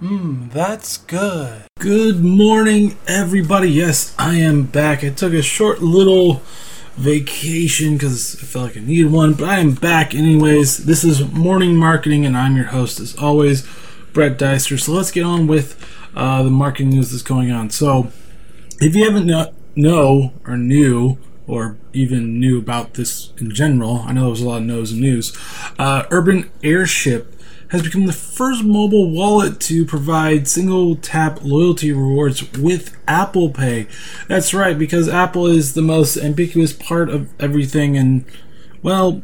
Mmm, that's good. Good morning, everybody. Yes, I am back. I took a short little vacation because I felt like I needed one, but I am back anyways. This is Morning Marketing, and I'm your host, as always, Brett Deister. So let's get on with uh, the marketing news that's going on. So, if you haven't know, know or knew or even knew about this in general, I know there was a lot of knows and news. Uh, Urban Airship has become the first mobile wallet to provide single tap loyalty rewards with Apple Pay. That's right, because Apple is the most ambiguous part of everything, and well,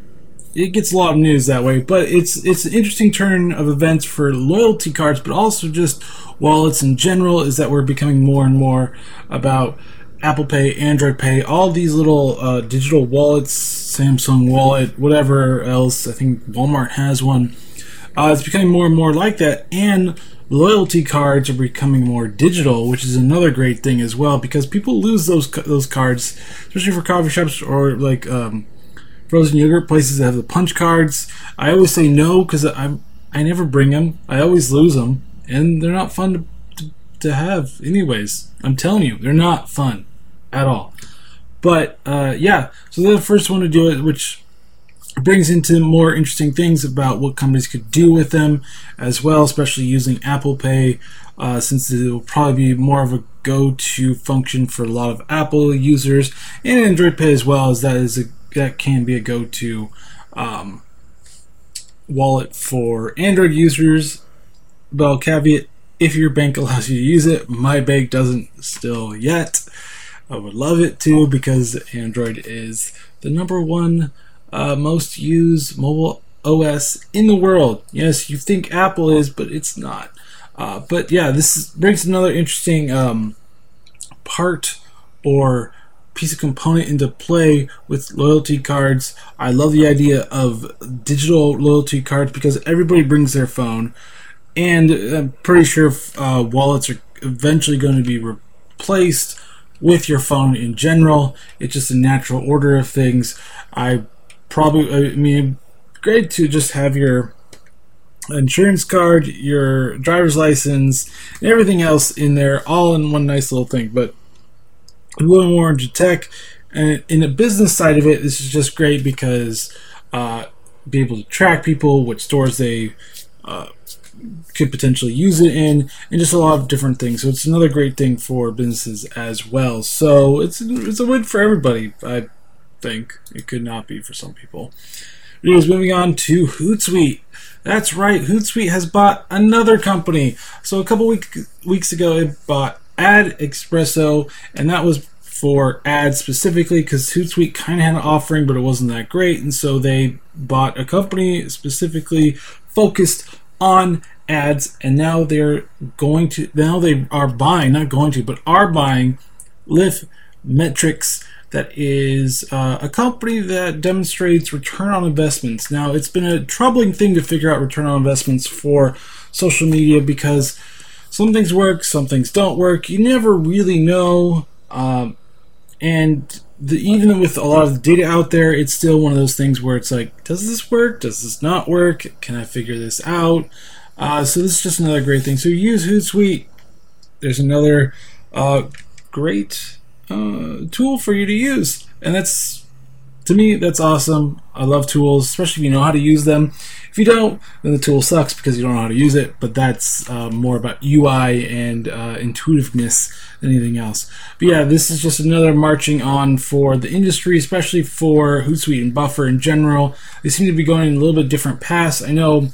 it gets a lot of news that way. But it's it's an interesting turn of events for loyalty cards, but also just wallets in general. Is that we're becoming more and more about Apple Pay, Android Pay, all these little uh, digital wallets, Samsung Wallet, whatever else. I think Walmart has one uh, it's becoming more and more like that, and loyalty cards are becoming more digital, which is another great thing as well because people lose those those cards, especially for coffee shops or like um, frozen yogurt places that have the punch cards. I always say no because I I never bring them. I always lose them, and they're not fun to, to, to have. Anyways, I'm telling you, they're not fun at all. But uh, yeah, so they're the first one to do it, which brings into more interesting things about what companies could do with them as well, especially using Apple Pay, uh, since it will probably be more of a go-to function for a lot of Apple users and Android Pay as well, as that is a that can be a go-to um, wallet for Android users. Well, caveat: if your bank allows you to use it, my bank doesn't still yet. I would love it to because Android is the number one uh, most used mobile OS in the world. Yes, you think Apple is, but it's not. Uh, but yeah, this brings another interesting um, part or piece of component into play with loyalty cards. I love the idea of digital loyalty cards because everybody brings their phone, and I'm pretty sure uh, wallets are eventually going to be replaced with your phone in general. It's just a natural order of things. I probably, I mean, great to just have your insurance card, your driver's license, and everything else in there, all in one nice little thing. But going more into tech and in the business side of it, this is just great because uh, be able to track people, what stores they uh, could potentially use it in, and just a lot of different things. So it's another great thing for businesses as well. So it's it's a win for everybody. I think. It could not be for some people. Anyways, moving on to Hootsuite. That's right, Hootsuite has bought another company. So a couple week, weeks ago, it bought AdEspresso, and that was for ads specifically because Hootsuite kind of had an offering, but it wasn't that great, and so they bought a company specifically focused on ads, and now they're going to now they are buying, not going to, but are buying Lift Metrics that is uh, a company that demonstrates return on investments. Now, it's been a troubling thing to figure out return on investments for social media because some things work, some things don't work. You never really know. Um, and the, even with a lot of data out there, it's still one of those things where it's like, does this work? Does this not work? Can I figure this out? Uh, so this is just another great thing. So use Hootsuite. There's another uh, great uh, tool for you to use, and that's to me that's awesome. I love tools, especially if you know how to use them. If you don't, then the tool sucks because you don't know how to use it. But that's uh, more about UI and uh, intuitiveness than anything else. But yeah, this is just another marching on for the industry, especially for Hootsuite and Buffer in general. They seem to be going in a little bit different paths. I know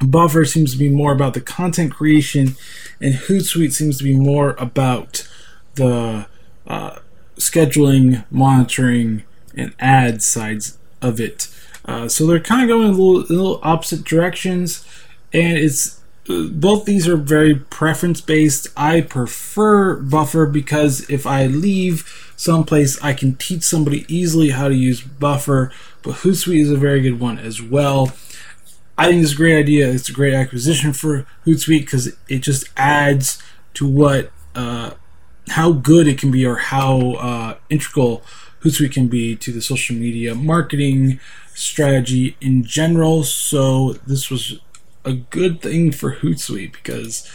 Buffer seems to be more about the content creation, and Hootsuite seems to be more about the uh, scheduling, monitoring, and ad sides of it. Uh, so they're kind of going in little, little opposite directions, and it's uh, both these are very preference based. I prefer Buffer because if I leave someplace, I can teach somebody easily how to use Buffer. But Hootsuite is a very good one as well. I think it's a great idea. It's a great acquisition for Hootsuite because it just adds to what uh, how good it can be or how uh, integral Hootsuite can be to the social media marketing strategy in general. So this was a good thing for Hootsuite because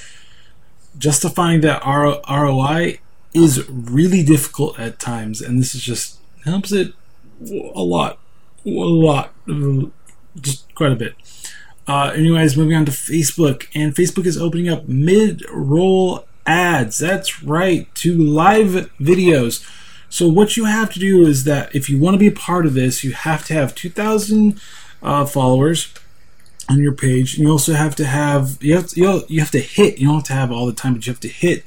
justifying that ROI is really difficult at times, and this is just helps it a lot, a lot, just quite a bit. Uh, anyways, moving on to Facebook, and Facebook is opening up mid-roll ads. That's right, to live videos. So what you have to do is that if you want to be a part of this, you have to have 2,000 uh, followers on your page, and you also have to have you have to, you have to hit. You don't have to have all the time, but you have to hit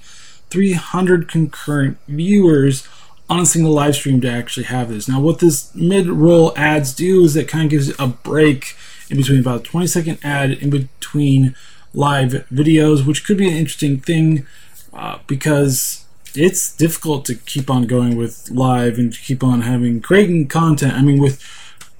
300 concurrent viewers on a single live stream to actually have this. Now, what this mid-roll ads do is it kind of gives a break in between about a 20 second ad in between live videos, which could be an interesting thing uh, because it's difficult to keep on going with live and keep on having creating content. I mean, with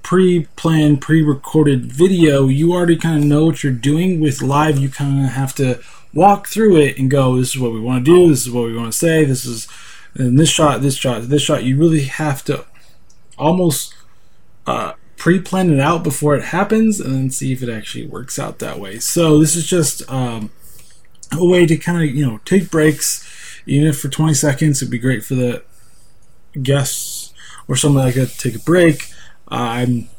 pre-planned, pre-recorded video, you already kind of know what you're doing. With live, you kind of have to walk through it and go, "This is what we want to do. This is what we want to say. This is in this shot, this shot, this shot." You really have to almost uh, pre-plan it out before it happens, and then see if it actually works out that way. So this is just um, a way to kind of you know take breaks even if for 20 seconds, it'd be great for the guests or something like that to take a break. Uh, I'm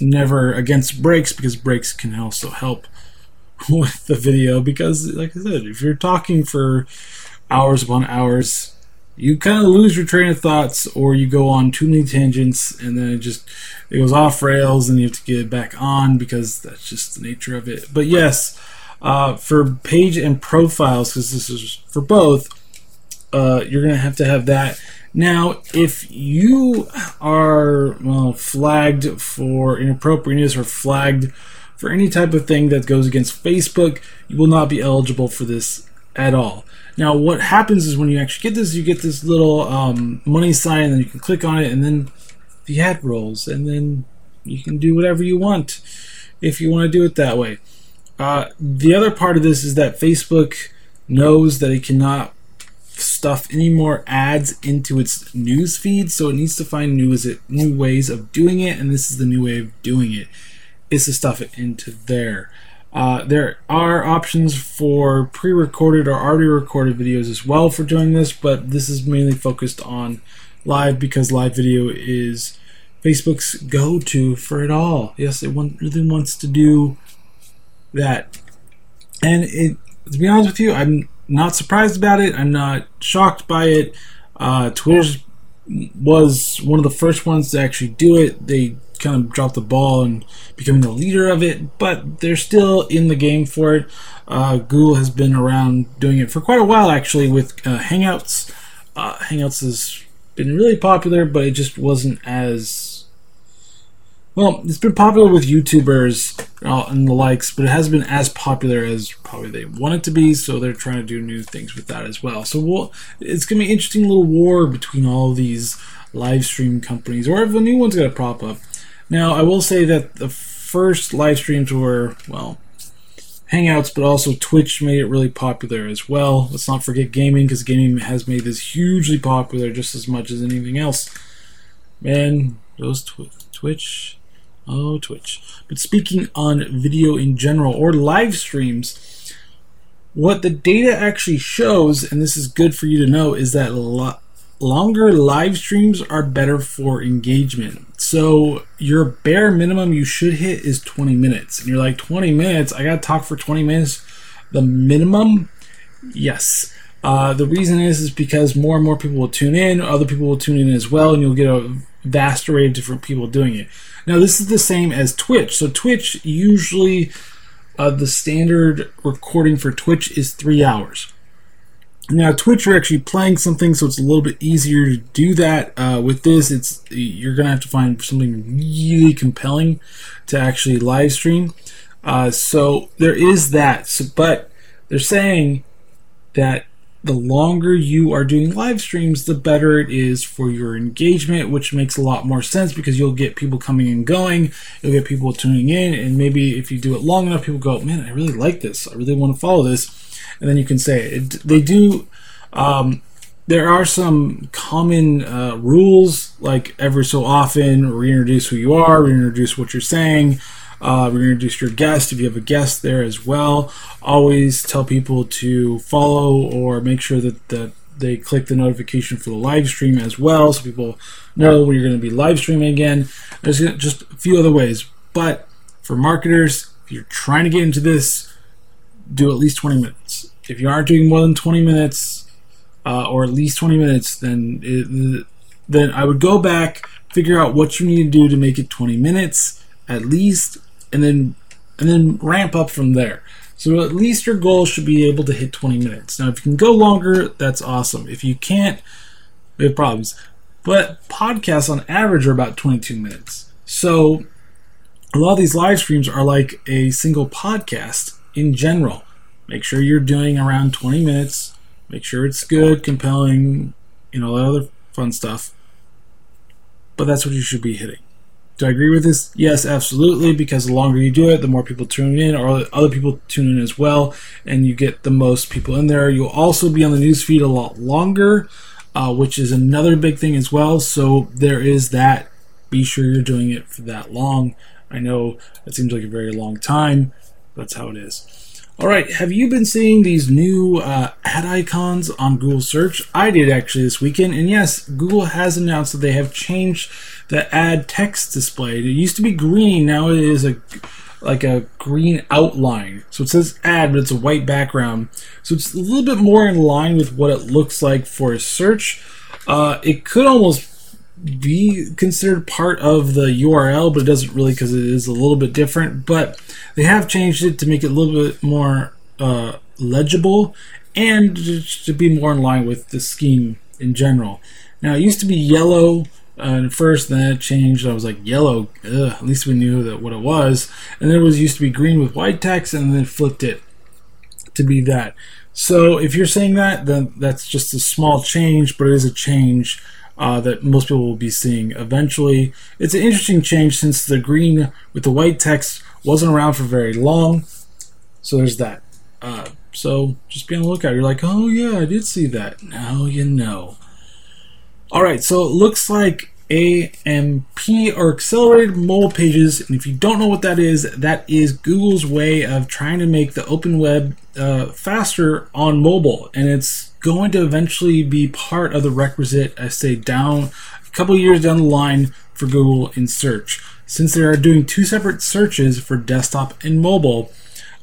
never against breaks because breaks can also help with the video because, like I said, if you're talking for hours upon hours, you kind of lose your train of thoughts or you go on too many tangents and then it just it goes off rails and you have to get back on because that's just the nature of it but yes uh, for page and profiles because this is for both uh, you're to have to have that. Now, if you are well flagged for inappropriateness or flagged for any type of thing that goes against Facebook, you will not be eligible for this at all. Now, what happens is when you actually get this, you get this little um, money sign, and then you can click on it, and then the ad rolls, and then you can do whatever you want if you want to do it that way. Uh, the other part of this is that Facebook knows that it cannot stuff any more ads into its news feed, so it needs to find new, new ways of doing it, and this is the new way of doing it. is to stuff it into there. Uh, there are options for pre-recorded or already recorded videos as well for doing this, but this is mainly focused on live because live video is Facebook's go-to for it all. Yes, it really wants to do that, and it. To be honest with you, I'm not surprised about it. I'm not shocked by it. Uh, Twitter was one of the first ones to actually do it. They kind of dropped the ball and becoming the leader of it, but they're still in the game for it. Uh, Google has been around doing it for quite a while, actually, with uh, Hangouts. Uh, Hangouts has been really popular, but it just wasn't as well, it's been popular with YouTubers uh, and the likes, but it hasn't been as popular as probably they want it to be. So they're trying to do new things with that as well. So we'll, it's going to be an interesting little war between all these live stream companies, or if a new one's going to prop up. Now, I will say that the first live streams were well, Hangouts, but also Twitch made it really popular as well. Let's not forget gaming, because gaming has made this hugely popular just as much as anything else. Man, those tw- Twitch Oh, Twitch. But speaking on video in general or live streams, what the data actually shows, and this is good for you to know, is that lo- longer live streams are better for engagement. So your bare minimum you should hit is 20 minutes. And you're like, 20 minutes? I got to talk for 20 minutes. The minimum? Yes. Uh, the reason is is because more and more people will tune in, other people will tune in as well, and you'll get a vast array of different people doing it. Now, this is the same as Twitch. So, Twitch usually, uh, the standard recording for Twitch is three hours. Now, Twitch are actually playing something, so it's a little bit easier to do that. Uh, with this, it's you're gonna have to find something really compelling to actually live stream. Uh, so there is that. So, but they're saying that the longer you are doing live streams, the better it is for your engagement, which makes a lot more sense because you'll get people coming and going, you'll get people tuning in, and maybe if you do it long enough, people go, "Man, I really like this. I really want to follow this," and then you can say it. They do um, there are some common uh, rules, like every so often reintroduce who you are, reintroduce what you're saying, uh, reintroduce your guest if you have a guest there as well. Always tell people to follow or make sure that, that they click the notification for the live stream as well so people know when you're going to be live streaming again. There's just a few other ways. But for marketers, if you're trying to get into this, do at least 20 minutes. If you aren't doing more than 20 minutes, uh, or at least 20 minutes, then it, then I would go back, figure out what you need to do to make it 20 minutes at least, and then and then ramp up from there. So at least your goal should be able to hit 20 minutes. Now, if you can go longer, that's awesome. If you can't, we have problems. But podcasts on average are about 22 minutes. So a lot of these live streams are like a single podcast in general. Make sure you're doing around 20 minutes. Make sure it's good, compelling, you know, that other fun stuff. But that's what you should be hitting. Do I agree with this? Yes, absolutely, because the longer you do it, the more people tune in, or other people tune in as well, and you get the most people in there. You'll also be on the newsfeed a lot longer, uh, which is another big thing as well. So there is that. Be sure you're doing it for that long. I know it seems like a very long time. That's how it is. All right, have you been seeing these new uh, ad icons on Google Search? I did actually this weekend, and yes, Google has announced that they have changed the ad text display. It used to be green, now it is a like a green outline. So it says ad, but it's a white background. So it's a little bit more in line with what it looks like for a search. Uh, it could almost be considered part of the URL, but it doesn't really because it is a little bit different. But they have changed it to make it a little bit more uh, legible and to be more in line with the scheme in general. Now, it used to be yellow uh, first, then it changed. I was like, yellow, ugh, at least we knew that what it was. And then it was used to be green with white text, and then flipped it to be that. So if you're saying that, then that's just a small change, but it is a change uh, that most people will be seeing eventually. It's an interesting change since the green with the white text wasn't around for very long. So there's that. Uh, so just be on the lookout. You're like, oh yeah, I did see that. Now you know. All right, so it looks like AMP or accelerated mobile pages. And if you don't know what that is, that is Google's way of trying to make the open web uh, faster on mobile. And it's going to eventually be part of the requisite, I say, down a couple years down the line for Google in search. Since they are doing two separate searches for desktop and mobile,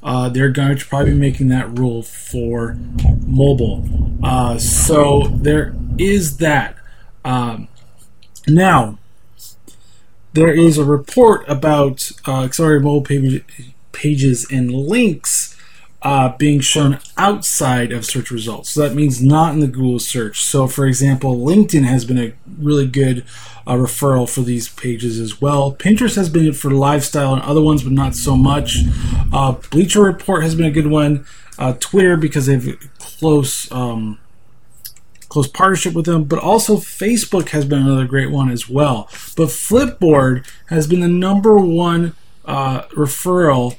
uh, they're going to probably be making that rule for mobile. Uh, so there is that. Um, now, there is a report about uh, accelerated mobile page, pages and links uh, being shown outside of search results. So that means not in the Google search. So, for example, LinkedIn has been a really good uh, referral for these pages as well. Pinterest has been for lifestyle and other ones, but not so much. Uh, Bleacher Report has been a good one. Uh, Twitter because they have close. Um, close partnership with them, but also Facebook has been another great one as well. But Flipboard has been the number one uh, referral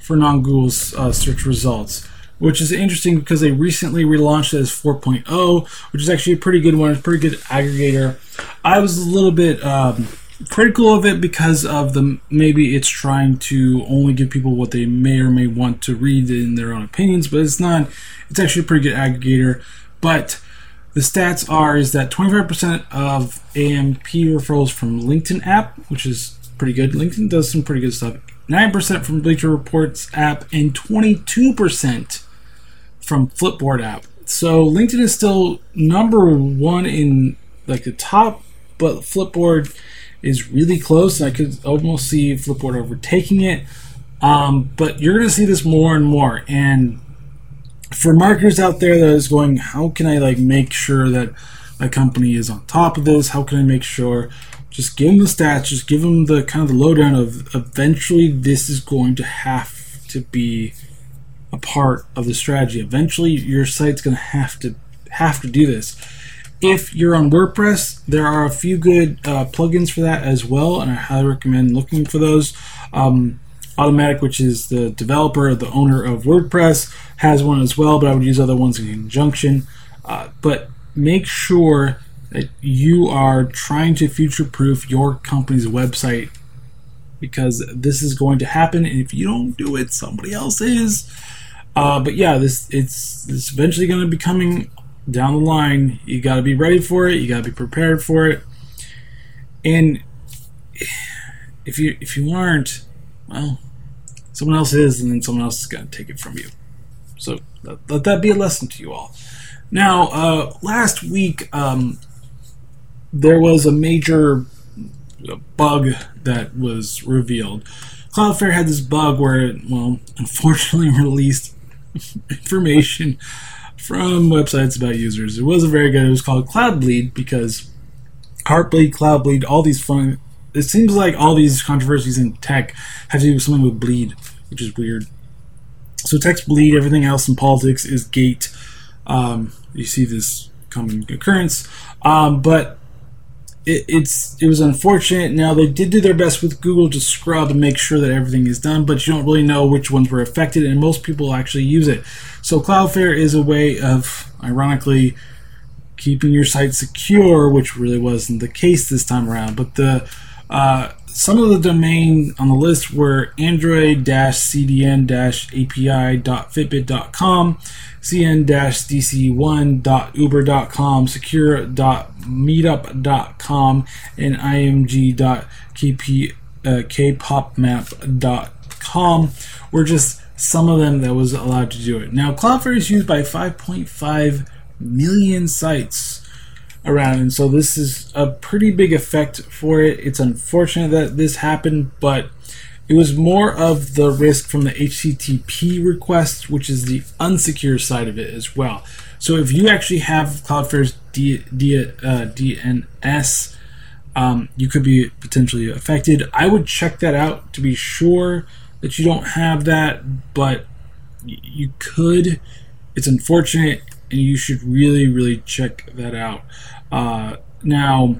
for non-Google's uh, search results, which is interesting because they recently relaunched it as 4.0, which is actually a pretty good one. It's a pretty good aggregator. I was a little bit um, critical of it because of the maybe it's trying to only give people what they may or may want to read in their own opinions, but it's not. It's actually a pretty good aggregator, but the stats are is that 25% of AMP referrals from LinkedIn app, which is pretty good. LinkedIn does some pretty good stuff. 9% from Bleacher Reports app, and 22% from Flipboard app. So LinkedIn is still number one in like the top, but Flipboard is really close. I could almost see Flipboard overtaking it. Um, but you're going to see this more and more. And for marketers out there that is going, how can I like make sure that my company is on top of this? How can I make sure just give them the stats, just give them the kind of the lowdown of eventually this is going to have to be a part of the strategy. Eventually your site's going to have to have to do this. If you're on WordPress, there are a few good uh, plugins for that as well, and I highly recommend looking for those. Um, Automattic, which is the developer, the owner of WordPress, has one as well, but I would use other ones in conjunction. Uh, but make sure that you are trying to future proof your company's website because this is going to happen and if you don't do it somebody else is. Uh, but yeah this it's it's eventually going to be coming down the line. You got to be ready for it. You got to be prepared for it. And if you if you aren't well someone else is and then someone else is going to take it from you. So let, let that be a lesson to you all. Now uh, last week um, there was a major bug that was revealed. Cloudflare had this bug where it, well, unfortunately released information from websites about users. It wasn't very good. It was called Cloudbleed because Heartbleed, Cloudbleed, all these fun. It seems like all these controversies in tech have to do with something with bleed, which is weird. So text bleed, everything else in politics is gate. Um, you see this common occurrence. Um, but it, it's it was unfortunate. Now they did do their best with Google to scrub and make sure that everything is done, but you don't really know which ones were affected, and most people actually use it. So Cloudflare is a way of, ironically, keeping your site secure, which really wasn't the case this time around. But the uh, some of the domain on the list were android-cdn-api.fitbit.com, cn-dc1.uber.com, secure.meetup.com, and img.kpopmap.com uh, were just some of them that was allowed to do it. Now, Cloudflare is used by 5.5 million sites around. And so this is a pretty big effect for it. It's unfortunate that this happened, but it was more of the risk from the HTTP request, which is the unsecure side of it as well. So if you actually have Cloudflare's D, D, uh, DNS, um, you could be potentially affected. I would check that out to be sure that you don't have that, but you could. It's unfortunate and you should really, really check that out. Uh, now,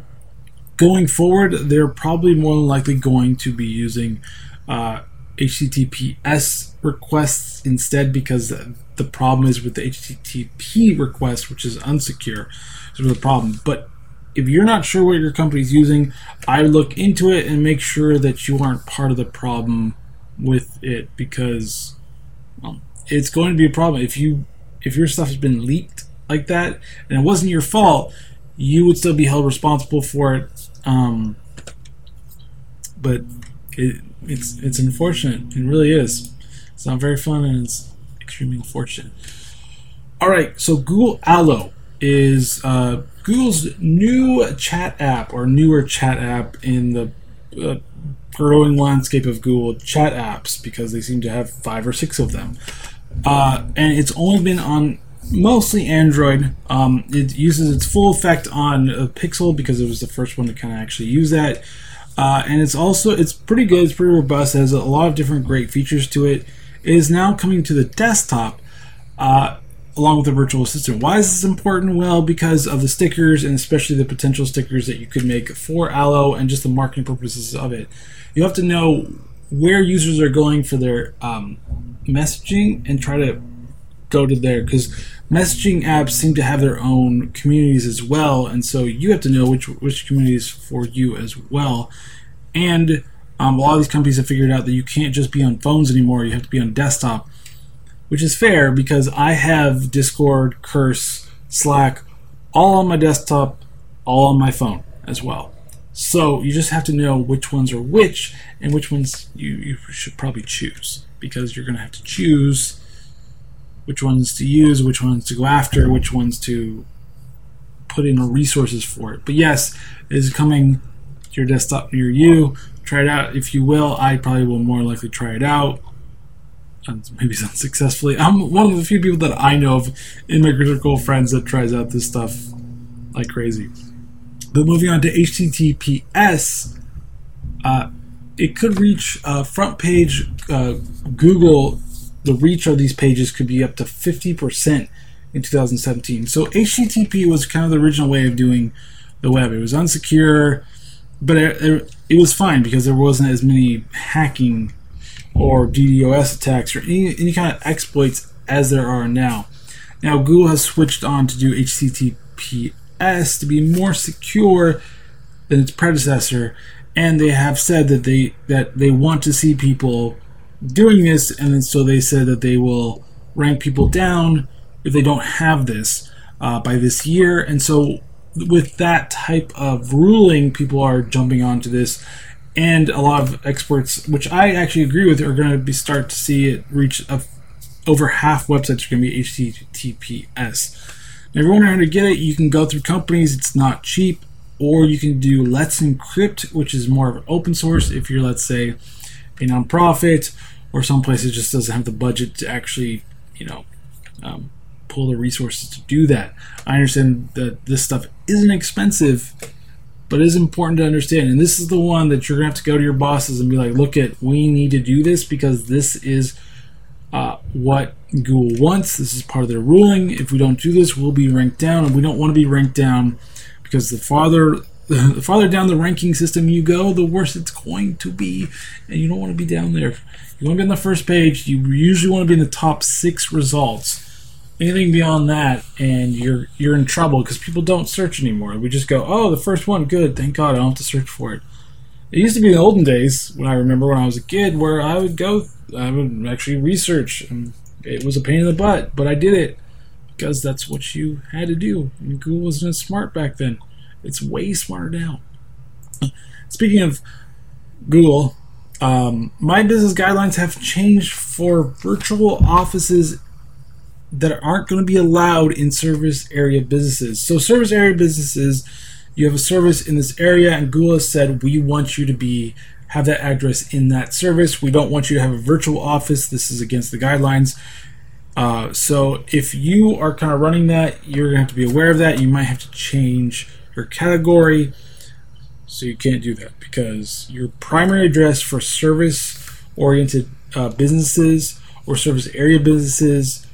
going forward, they're probably more than likely going to be using uh, HTTPS requests instead because the problem is with the HTTP request, which is unsecure. So the problem. But if you're not sure what your company's using, I look into it and make sure that you aren't part of the problem with it because well, it's going to be a problem if you if your stuff has been leaked like that and it wasn't your fault, you would still be held responsible for it. Um, but it, it's it's unfortunate. It really is. It's not very fun and it's extremely unfortunate. All right, so Google Allo is uh, Google's new chat app or newer chat app in the uh, growing landscape of Google chat apps because they seem to have five or six of them. Uh, and it's only been on mostly Android. Um, it uses its full effect on Pixel because it was the first one to kind of actually use that. Uh, and it's also it's pretty good. It's pretty robust. It has a lot of different great features to it. It is now coming to the desktop. Uh, along with the virtual assistant. Why is this important? Well, because of the stickers and especially the potential stickers that you could make for Allo and just the marketing purposes of it. You have to know where users are going for their um, messaging and try to go to there because messaging apps seem to have their own communities as well, and so you have to know which which communities for you as well. And um, a lot of these companies have figured out that you can't just be on phones anymore; you have to be on desktop, which is fair because I have Discord, Curse, Slack, all on my desktop, all on my phone as well. So you just have to know which ones are which and which ones you, you should probably choose because you're going to have to choose which ones to use, which ones to go after, which ones to put in resources for it. But yes, it is coming to your desktop near you. Try it out if you will. I probably will more likely try it out. And Maybe unsuccessfully. I'm one of the few people that I know of in my critical friends that tries out this stuff like crazy. But moving on to HTTPS, uh, it could reach uh, front page uh, Google the reach of these pages could be up to 50% in 2017. So HTTP was kind of the original way of doing the web. It was unsecure, but it, it, it was fine because there wasn't as many hacking or DDoS attacks or any, any kind of exploits as there are now. Now Google has switched on to do HTTP HTTPS to be more secure than its predecessor, and they have said that they that they want to see people doing this, and so they said that they will rank people down if they don't have this uh, by this year. And so, with that type of ruling, people are jumping onto this, and a lot of experts, which I actually agree with, are going to be start to see it reach a, over half websites are going to be HTTPS. Now, if you're wondering how to get it, you can go through companies. It's not cheap, or you can do Let's Encrypt, which is more of an open source. If you're, let's say, a nonprofit or some place that just doesn't have the budget to actually, you know, um, pull the resources to do that. I understand that this stuff isn't expensive, but it is important to understand. And this is the one that you're gonna have to go to your bosses and be like, "Look, at we need to do this because this is uh, what Google wants. This is part of their ruling. If we don't do this, we'll be ranked down, and we don't want to be ranked down because the farther the farther down the ranking system you go, the worse it's going to be, and you don't want to be down there. You want to be on the first page. You usually want to be in the top six results. Anything beyond that, and you're you're in trouble because people don't search anymore. We just go, oh, the first one, good, thank God, I don't have to search for it. It used to be in the olden days when I remember when I was a kid, where I would go, I would actually research, and it was a pain in the butt, but I did it because that's what you had to do. And Google wasn't as smart back then. It's way smarter now. Speaking of Google, um, my business guidelines have changed for virtual offices that aren't going to be allowed in service area businesses. So, service area businesses, you have a service in this area, and Google has said we want you to be have that address in that service. We don't want you to have a virtual office. This is against the guidelines. Uh, so, if you are kind of running that, you're going to have to be aware of that. You might have to change your category. So you can't do that because your primary address for service oriented uh, businesses or service area businesses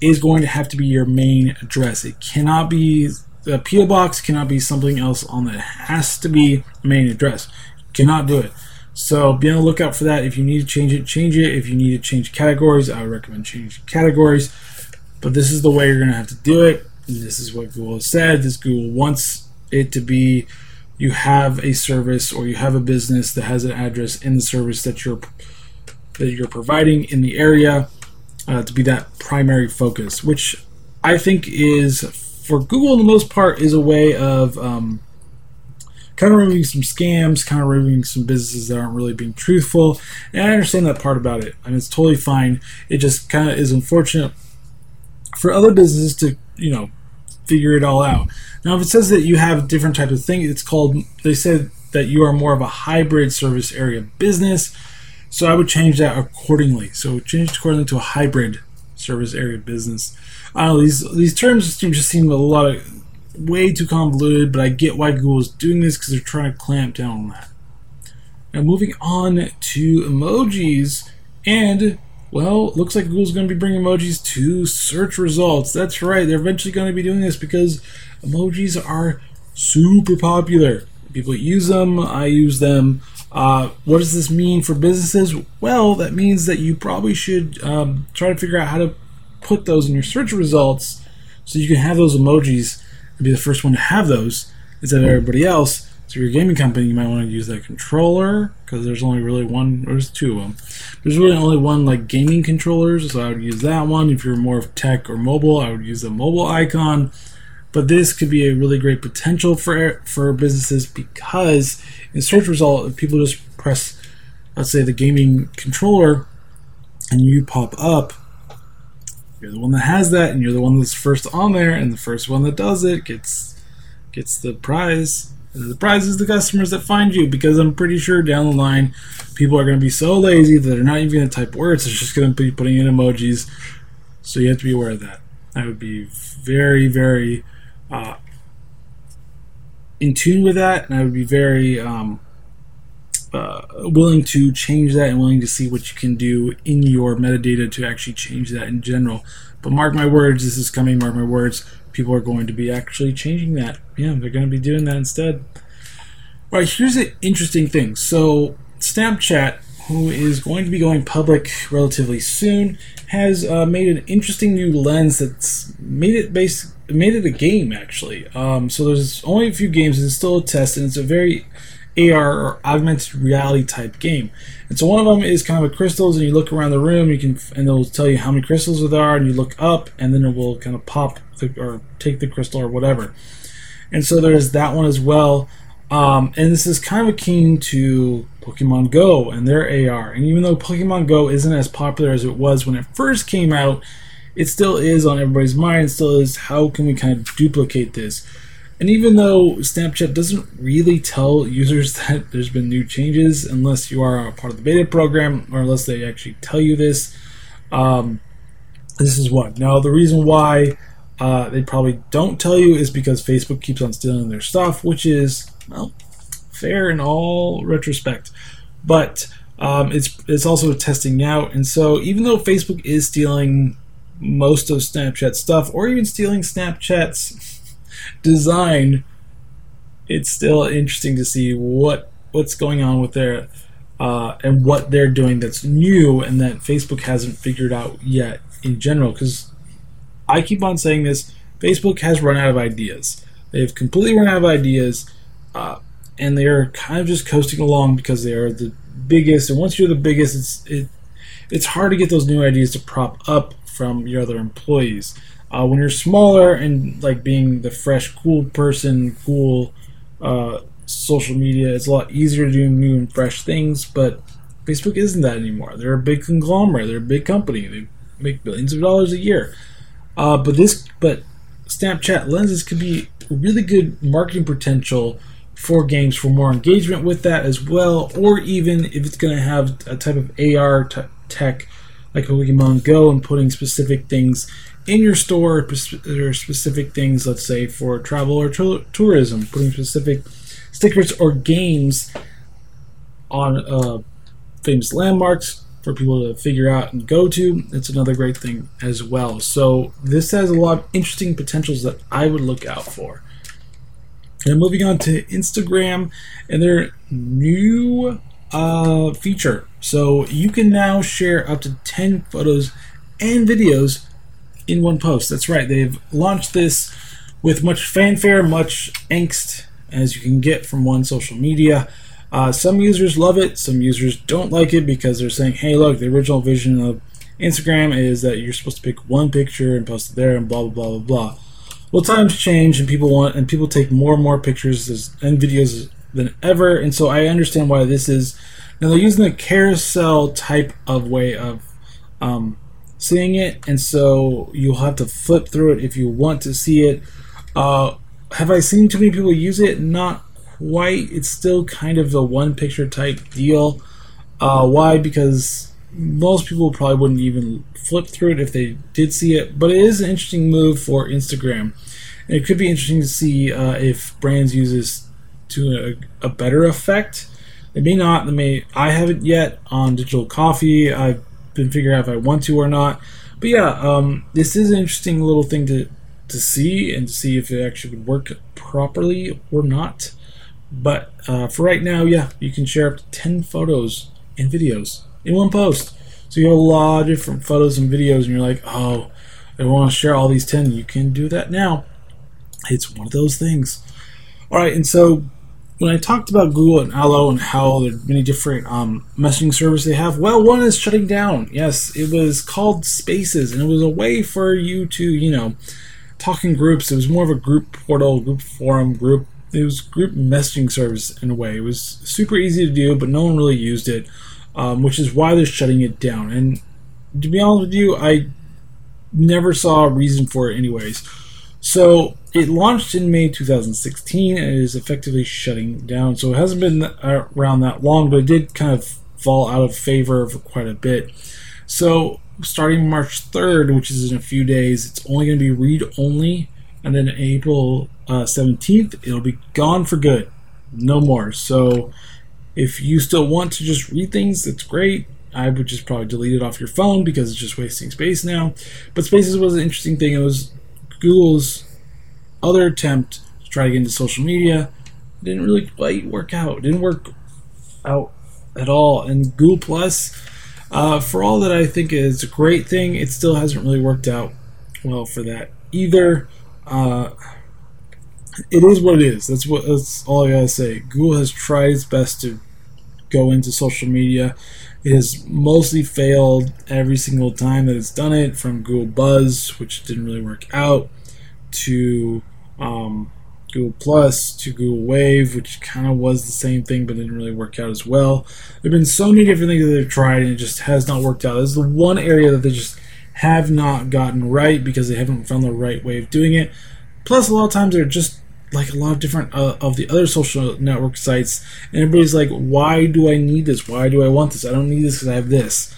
is going to have to be your main address. It cannot be the PO box cannot be something else on that. It has to be main address. You cannot do it. So be on the lookout for that. If you need to change it, change it. If you need to change categories, I would recommend changing categories. But this is the way you're going to have to do it. This is what Google said. This Google wants it to be you have a service or you have a business that has an address in the service that you're that you're providing in the area uh, to be that primary focus, which I think is for Google, the most part, is a way of um, kind of removing some scams, kind of removing some businesses that aren't really being truthful. And I understand that part about it, and it's totally fine. It just kind of is unfortunate for other businesses to, you know, figure it all out. Now, if it says that you have different types of things, it's called, they said that you are more of a hybrid service area business. So I would change that accordingly. So change accordingly to a hybrid service area business. I don't know, these, these terms seem just seem a lot of, way too convoluted, but I get why Google is doing this because they're trying to clamp down on that. Now, moving on to emojis, and well, looks like Google's going to be bringing emojis to search results. That's right, they're eventually going to be doing this because emojis are super popular. People use them, I use them. Uh, what does this mean for businesses? Well, that means that you probably should um, try to figure out how to put those in your search results so you can have those emojis and be the first one to have those instead of everybody else. So, if you're a gaming company, you might want to use that controller because there's only really one, or there's two of them. There's really only one like gaming controllers, so I would use that one. If you're more of tech or mobile, I would use the mobile icon. But this could be a really great potential for for businesses because in search result, if people just press, let's say, the gaming controller, and you pop up, you're the one that has that, and you're the one that's first on there, and the first one that does it gets gets the prize. The prize is the customers that find you because I'm pretty sure down the line, people are going to be so lazy that they're not even going to type words; they're just going to be putting in emojis. So you have to be aware of that. I would be very, very uh, in tune with that, and I would be very um, uh, willing to change that and willing to see what you can do in your metadata to actually change that in general. But mark my words, this is coming. Mark my words, people are going to be actually changing that. Yeah, they're going to be doing that instead. All right, here's an interesting thing. So Snapchat who is going to be going public relatively soon, has uh, made an interesting new lens that's made it base made it a game actually. Um, so there's only a few games. It's still a test, and it's a very AR or augmented reality type game. And so one of them is kind of a crystals, and you look around the room, you can, and it'll tell you how many crystals there are, and you look up, and then it will kind of pop the, or take the crystal or whatever. And so there's that one as well. Um, and this is kind of akin to Pokemon Go and their AR. And even though Pokemon Go isn't as popular as it was when it first came out, it still is on everybody's mind. Still is how can we kind of duplicate this? And even though Snapchat doesn't really tell users that there's been new changes, unless you are a part of the beta program or unless they actually tell you this, um, this is what. Now, the reason why uh, they probably don't tell you is because Facebook keeps on stealing their stuff, which is, well, fair in all retrospect. But um, it's it's also testing out, and so even though Facebook is stealing most of Snapchat stuff, or even stealing Snapchat's design, it's still interesting to see what what's going on with their uh, and what they're doing that's new and that Facebook hasn't figured out yet in general. Because I keep on saying this, Facebook has run out of ideas. They've completely run out of ideas, uh, and they are kind of just coasting along because they are the biggest. And once you're the biggest, it's it, it's hard to get those new ideas to prop up from your other employees. Uh, when you're smaller and like being the fresh, cool person, cool uh, social media, it's a lot easier to do new and fresh things. But Facebook isn't that anymore. They're a big conglomerate. They're a big company. They make billions of dollars a year. Uh, but this, but Snapchat lenses could be really good marketing potential for games for more engagement with that as well, or even if it's going to have a type of AR t- tech like Pokemon Go and putting specific things in your store there are specific things, let's say for travel or t- tourism, putting specific stickers or games on uh, famous landmarks for people to figure out and go to. It's another great thing as well. So this has a lot of interesting potentials that I would look out for. And moving on to Instagram and their new uh, feature. So you can now share up to 10 photos and videos in one post. That's right. They've launched this with much fanfare, much angst as you can get from one social media. Uh, some users love it, some users don't like it because they're saying, hey, look, the original vision of Instagram is that you're supposed to pick one picture and post it there and blah, blah, blah, blah, blah. Well, times change and people want, and people take more and more pictures and videos than ever, and so I understand why this is. Now, they're using the carousel type of way of um, seeing it, and so you'll have to flip through it if you want to see it. Uh, have I seen too many people use it? Not quite. It's still kind of a one picture type deal. Uh, why? Because most people probably wouldn't even flip through it if they did see it, but it is an interesting move for Instagram. And it could be interesting to see uh, if brands use this to a, a better effect. They may not. They may. I haven't yet on digital coffee. I've been figuring out if I want to or not. But yeah, um, this is an interesting little thing to to see and to see if it actually would work properly or not. But uh, for right now, yeah, you can share up to 10 photos and videos in one post. So you have a lot of different photos and videos, and you're like, oh, I want to share all these 10. You can do that now. It's one of those things. All right, and so when I talked about Google and Allo and how there are many different um, messaging services they have, well, one is shutting down. Yes, it was called Spaces, and it was a way for you to, you know, talk in groups. It was more of a group portal, group forum, group. It was group messaging service in a way. It was super easy to do, but no one really used it, um, which is why they're shutting it down. And to be honest with you, I never saw a reason for it, anyways. So it launched in May 2016 and is effectively shutting down. So it hasn't been around that long, but it did kind of fall out of favor for quite a bit. So starting March 3rd, which is in a few days, it's only going to be read only. And then April uh, 17th, it'll be gone for good. No more. So if you still want to just read things, that's great. I would just probably delete it off your phone because it's just wasting space now. But Spaces was an interesting thing. It was Google's other attempt to try to get into social media. Didn't really quite work out. Didn't work out at all. And Google Plus, uh, for all that I think is a great thing, it still hasn't really worked out well for that either. Uh, it is what it is. That's what that's all I gotta say. Google has tried its best to go into social media. It has mostly failed every single time that it's done it, from Google Buzz, which didn't really work out, to um, Google Plus, to Google Wave, which kind of was the same thing but didn't really work out as well. There have been so many different things that they've tried and it just has not worked out. This is the one area that they just have not gotten right because they haven't found the right way of doing it. Plus, a lot of times they're just like a lot of different uh, of the other social network sites, and everybody's like, "Why do I need this? Why do I want this? I don't need this because I have this."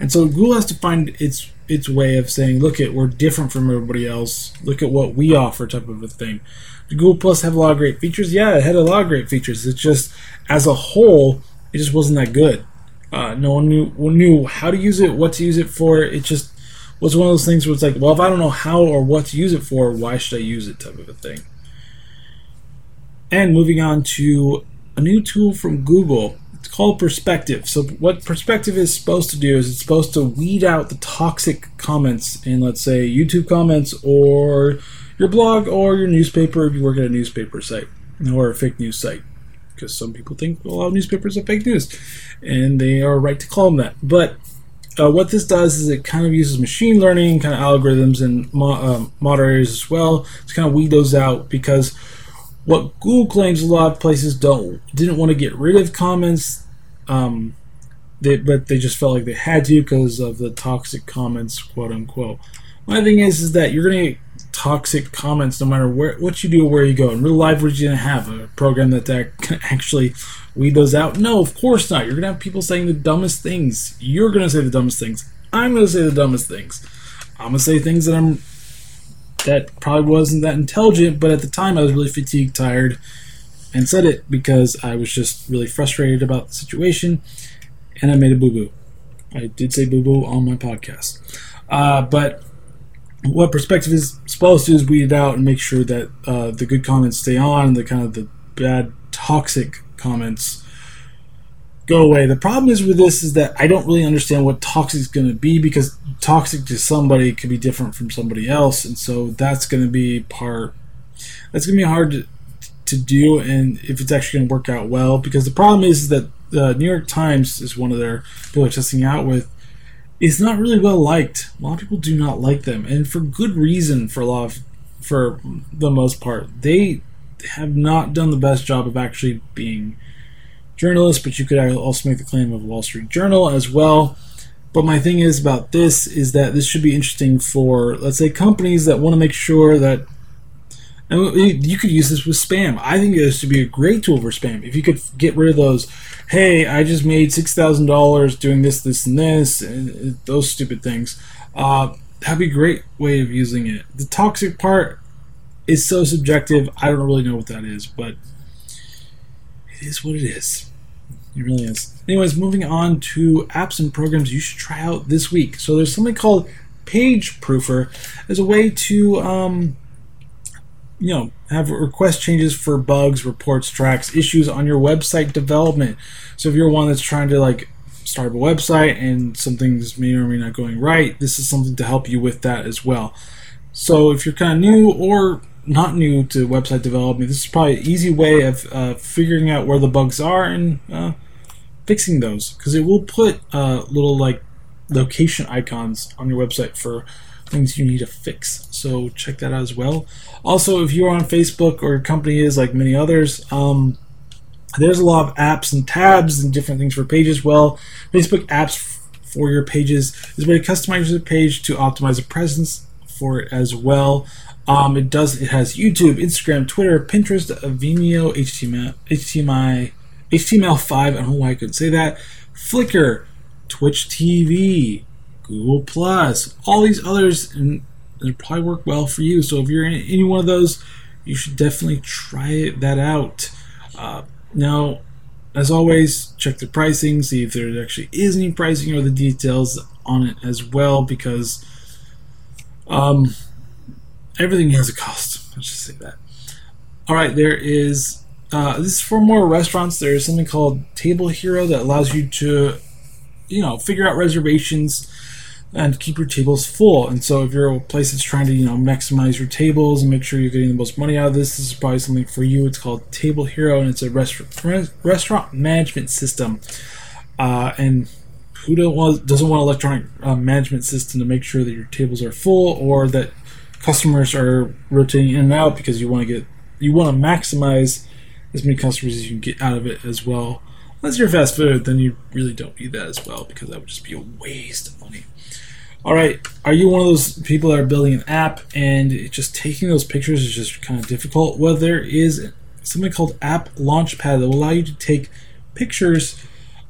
And so Google has to find its its way of saying, "Look at we're different from everybody else. Look at what we offer," type of a thing. Did Google Plus have a lot of great features? Yeah, it had a lot of great features. It's just as a whole, it just wasn't that good. Uh, no one knew knew how to use it, what to use it for. It just was one of those things where it's like, well, if I don't know how or what to use it for, why should I use it, type of a thing. And moving on to a new tool from Google. Called Perspective. So, what Perspective is supposed to do is it's supposed to weed out the toxic comments in, let's say, YouTube comments or your blog or your newspaper if you work at a newspaper site or a fake news site. Because some people think a lot of newspapers are fake news, and they are right to call them that. But uh, what this does is it kind of uses machine learning, kind of algorithms and mo- um, moderators as well to kind of weed those out because what Google claims a lot of places don't didn't want to get rid of comments, um, they, but they just felt like they had to because of the toxic comments, quote unquote. My thing is, is that you're gonna get toxic comments no matter where what you do or where you go. In real life, you gonna have a program that, that can actually weed those out? No, of course not. You're gonna have people saying the dumbest things. You're gonna say the dumbest things. I'm gonna say the dumbest things. I'm gonna say things that I'm that probably wasn't that intelligent, but at the time I was really fatigued, tired, and said it because I was just really frustrated about the situation, and I made a boo boo. I did say boo boo on my podcast, uh, but what perspective is supposed to is weed it out and make sure that uh, the good comments stay on, and the kind of the bad toxic comments go away. The problem is with this is that I don't really understand what toxic is going to be because toxic to somebody could be different from somebody else, and so that's going to be part. That's going to be hard to, to do, and if it's actually going to work out well, because the problem is that the New York Times is one of their people are testing out with. Is not really well liked. A lot of people do not like them, and for good reason. For a lot of, for the most part, they have not done the best job of actually being journalists, but you could also make the claim of Wall Street Journal as well. But my thing is about this is that this should be interesting for, let's say, companies that want to make sure that. You could use this with spam. I think this would be a great tool for spam. If you could get rid of those, hey, I just made six thousand dollars doing this, this, and this, and those stupid things. Uh, that'd be a great way of using it. The toxic part is so subjective. I don't really know what that is, but it is what it is. It really is. Anyways, moving on to apps and programs you should try out this week. So there's something called Page Proofer as a way to, um, you know, have request changes for bugs, reports, tracks, issues on your website development. So if you're one that's trying to like start a website and something's may or may not going right, this is something to help you with that as well. So if you're kind of new or not new to website development, this is probably an easy way of uh, figuring out where the bugs are and uh, fixing those because it will put uh, little like location icons on your website for things you need to fix. So check that out as well. Also, if you're on Facebook or your company is like many others, um, there's a lot of apps and tabs and different things for pages. Well, Facebook apps for your pages is way to customize your page to optimize the presence for it as well. Um, it does. It has YouTube, Instagram, Twitter, Pinterest, Vimeo, HTML, HTML, HTML5. I don't know why I couldn't say that. Flickr, Twitch TV, Google Plus, all these others, and they probably work well for you. So if you're in any one of those, you should definitely try that out. Uh, now, as always, check the pricing, see if there actually is any pricing or the details on it as well, because um, everything has a cost. Let's just say that. All right, there is uh, this is for more restaurants. There's something called Table Hero that allows you to, you know, figure out reservations and keep your tables full. And so, if you're a place that's trying to, you know, maximize your tables and make sure you're getting the most money out of this, this is probably something for you. It's called Table Hero, and it's a restaurant restaurant management system. Uh, and who doesn't want an electronic uh, management system to make sure that your tables are full or that customers are rotating in and out because you want to get you want to maximize as many customers as you can get out of it as well. Unless you're fast food, then you really don't need that as well because that would just be a waste of money. All right, are you one of those people that are building an app and just taking those pictures is just kind of difficult? Well, there is something called App Launchpad that will allow you to take pictures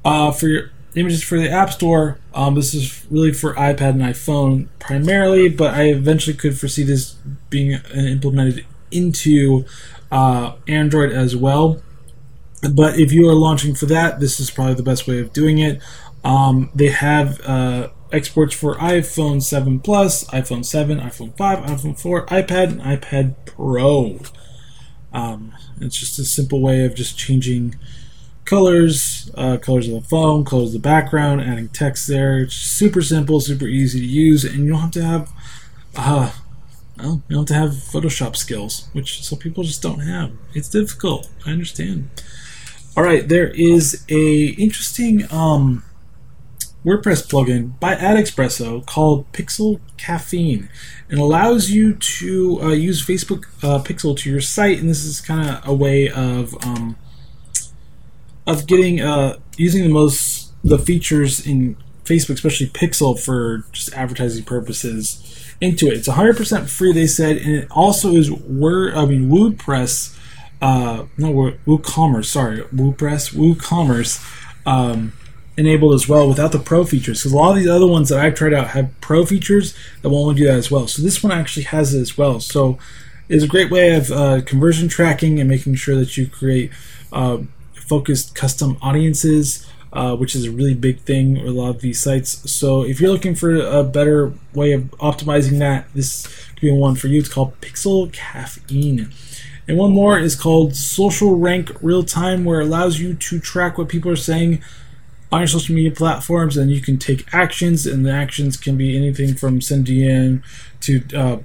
uh, for your images for the App Store. Um, this is really for iPad and iPhone primarily, but I eventually could foresee this being implemented into uh, Android as well. But if you are launching for that, this is probably the best way of doing it. Um, they have uh, exports for iPhone 7 Plus, iPhone 7, iPhone 5, iPhone 4, iPad, and iPad Pro. Um, it's just a simple way of just changing colors, uh, colors of the phone, colors of the background, adding text there. It's super simple, super easy to use, and you don't have to have, uh, well, you don't have to have Photoshop skills, which some people just don't have. It's difficult. I understand. All right, there is a interesting um, WordPress plugin by AdEspresso called Pixel Caffeine. and allows you to uh, use Facebook uh, Pixel to your site, and this is kind of a way of um, of getting uh, using the most the features in Facebook, especially Pixel, for just advertising purposes into it. It's 100% free, they said, and it also is Word. I mean WordPress, uh, no WooCommerce. Sorry, WordPress, WooCommerce. Um, enabled as well without the pro features because a lot of these other ones that I've tried out have pro features that won't only do that as well. So this one actually has it as well. So it's a great way of uh, conversion tracking and making sure that you create uh, focused custom audiences, uh, which is a really big thing with a lot of these sites. So if you're looking for a better way of optimizing that, this could be one for you. It's called Pixel Caffeine. And one more is called Social Rank Real Time, where it allows you to track what people are saying on your social media platforms, and you can take actions, and the actions can be anything from send DM to uh,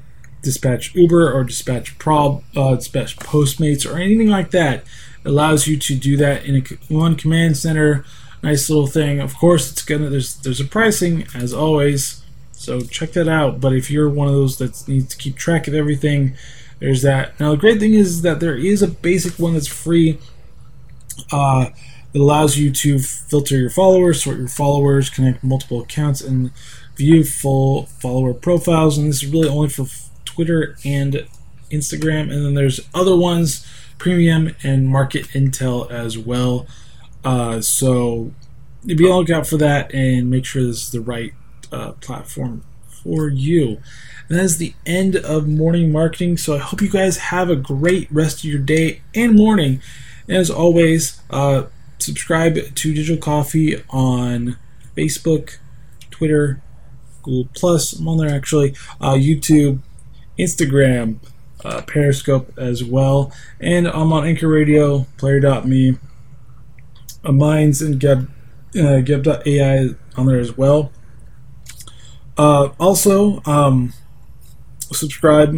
dispatch Uber or dispatch Prob, uh, dispatch Postmates, or anything like that allows you to do that in a, one command center. Nice little thing. Of course, it's gonna there's there's a pricing as always, so check that out. But if you're one of those that needs to keep track of everything, there's that. Now the great thing is that there is a basic one that's free. Uh, it allows you to filter your followers, sort your followers, connect multiple accounts, and view full follower profiles. And this is really only for Twitter and Instagram. And then there's other ones premium and market intel as well. Uh, so be on the lookout for that and make sure this is the right uh, platform for you. And that is the end of morning marketing. So I hope you guys have a great rest of your day and morning. And as always, uh, subscribe to Digital Coffee on Facebook, Twitter, Google Plus. I'm on there actually. Uh, YouTube, Instagram uh, Periscope as well. And I'm on Anchor Radio, Player.me, uh, Minds, and Gab, uh, Gab.ai on there as well. Uh, also, um, subscribe.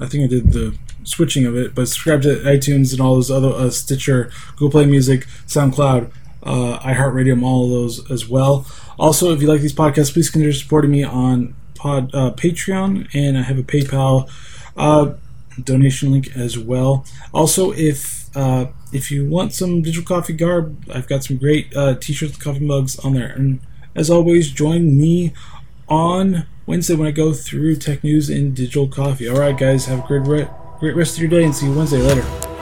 I think I did the switching of it, but subscribe to iTunes and all those other uh, Stitcher, Google Play Music, SoundCloud, uh, iHeartRadio, all of those as well. Also, if you like these podcasts, please consider supporting me on Pod uh, Patreon, and I have a PayPal. Uh, donation link as well. Also, if uh, if you want some digital coffee garb, I've got some great uh, t-shirts, coffee mugs on there. And as always, join me on Wednesday when I go through tech news in digital coffee. All right, guys, have a great re- great rest of your day, and see you Wednesday later.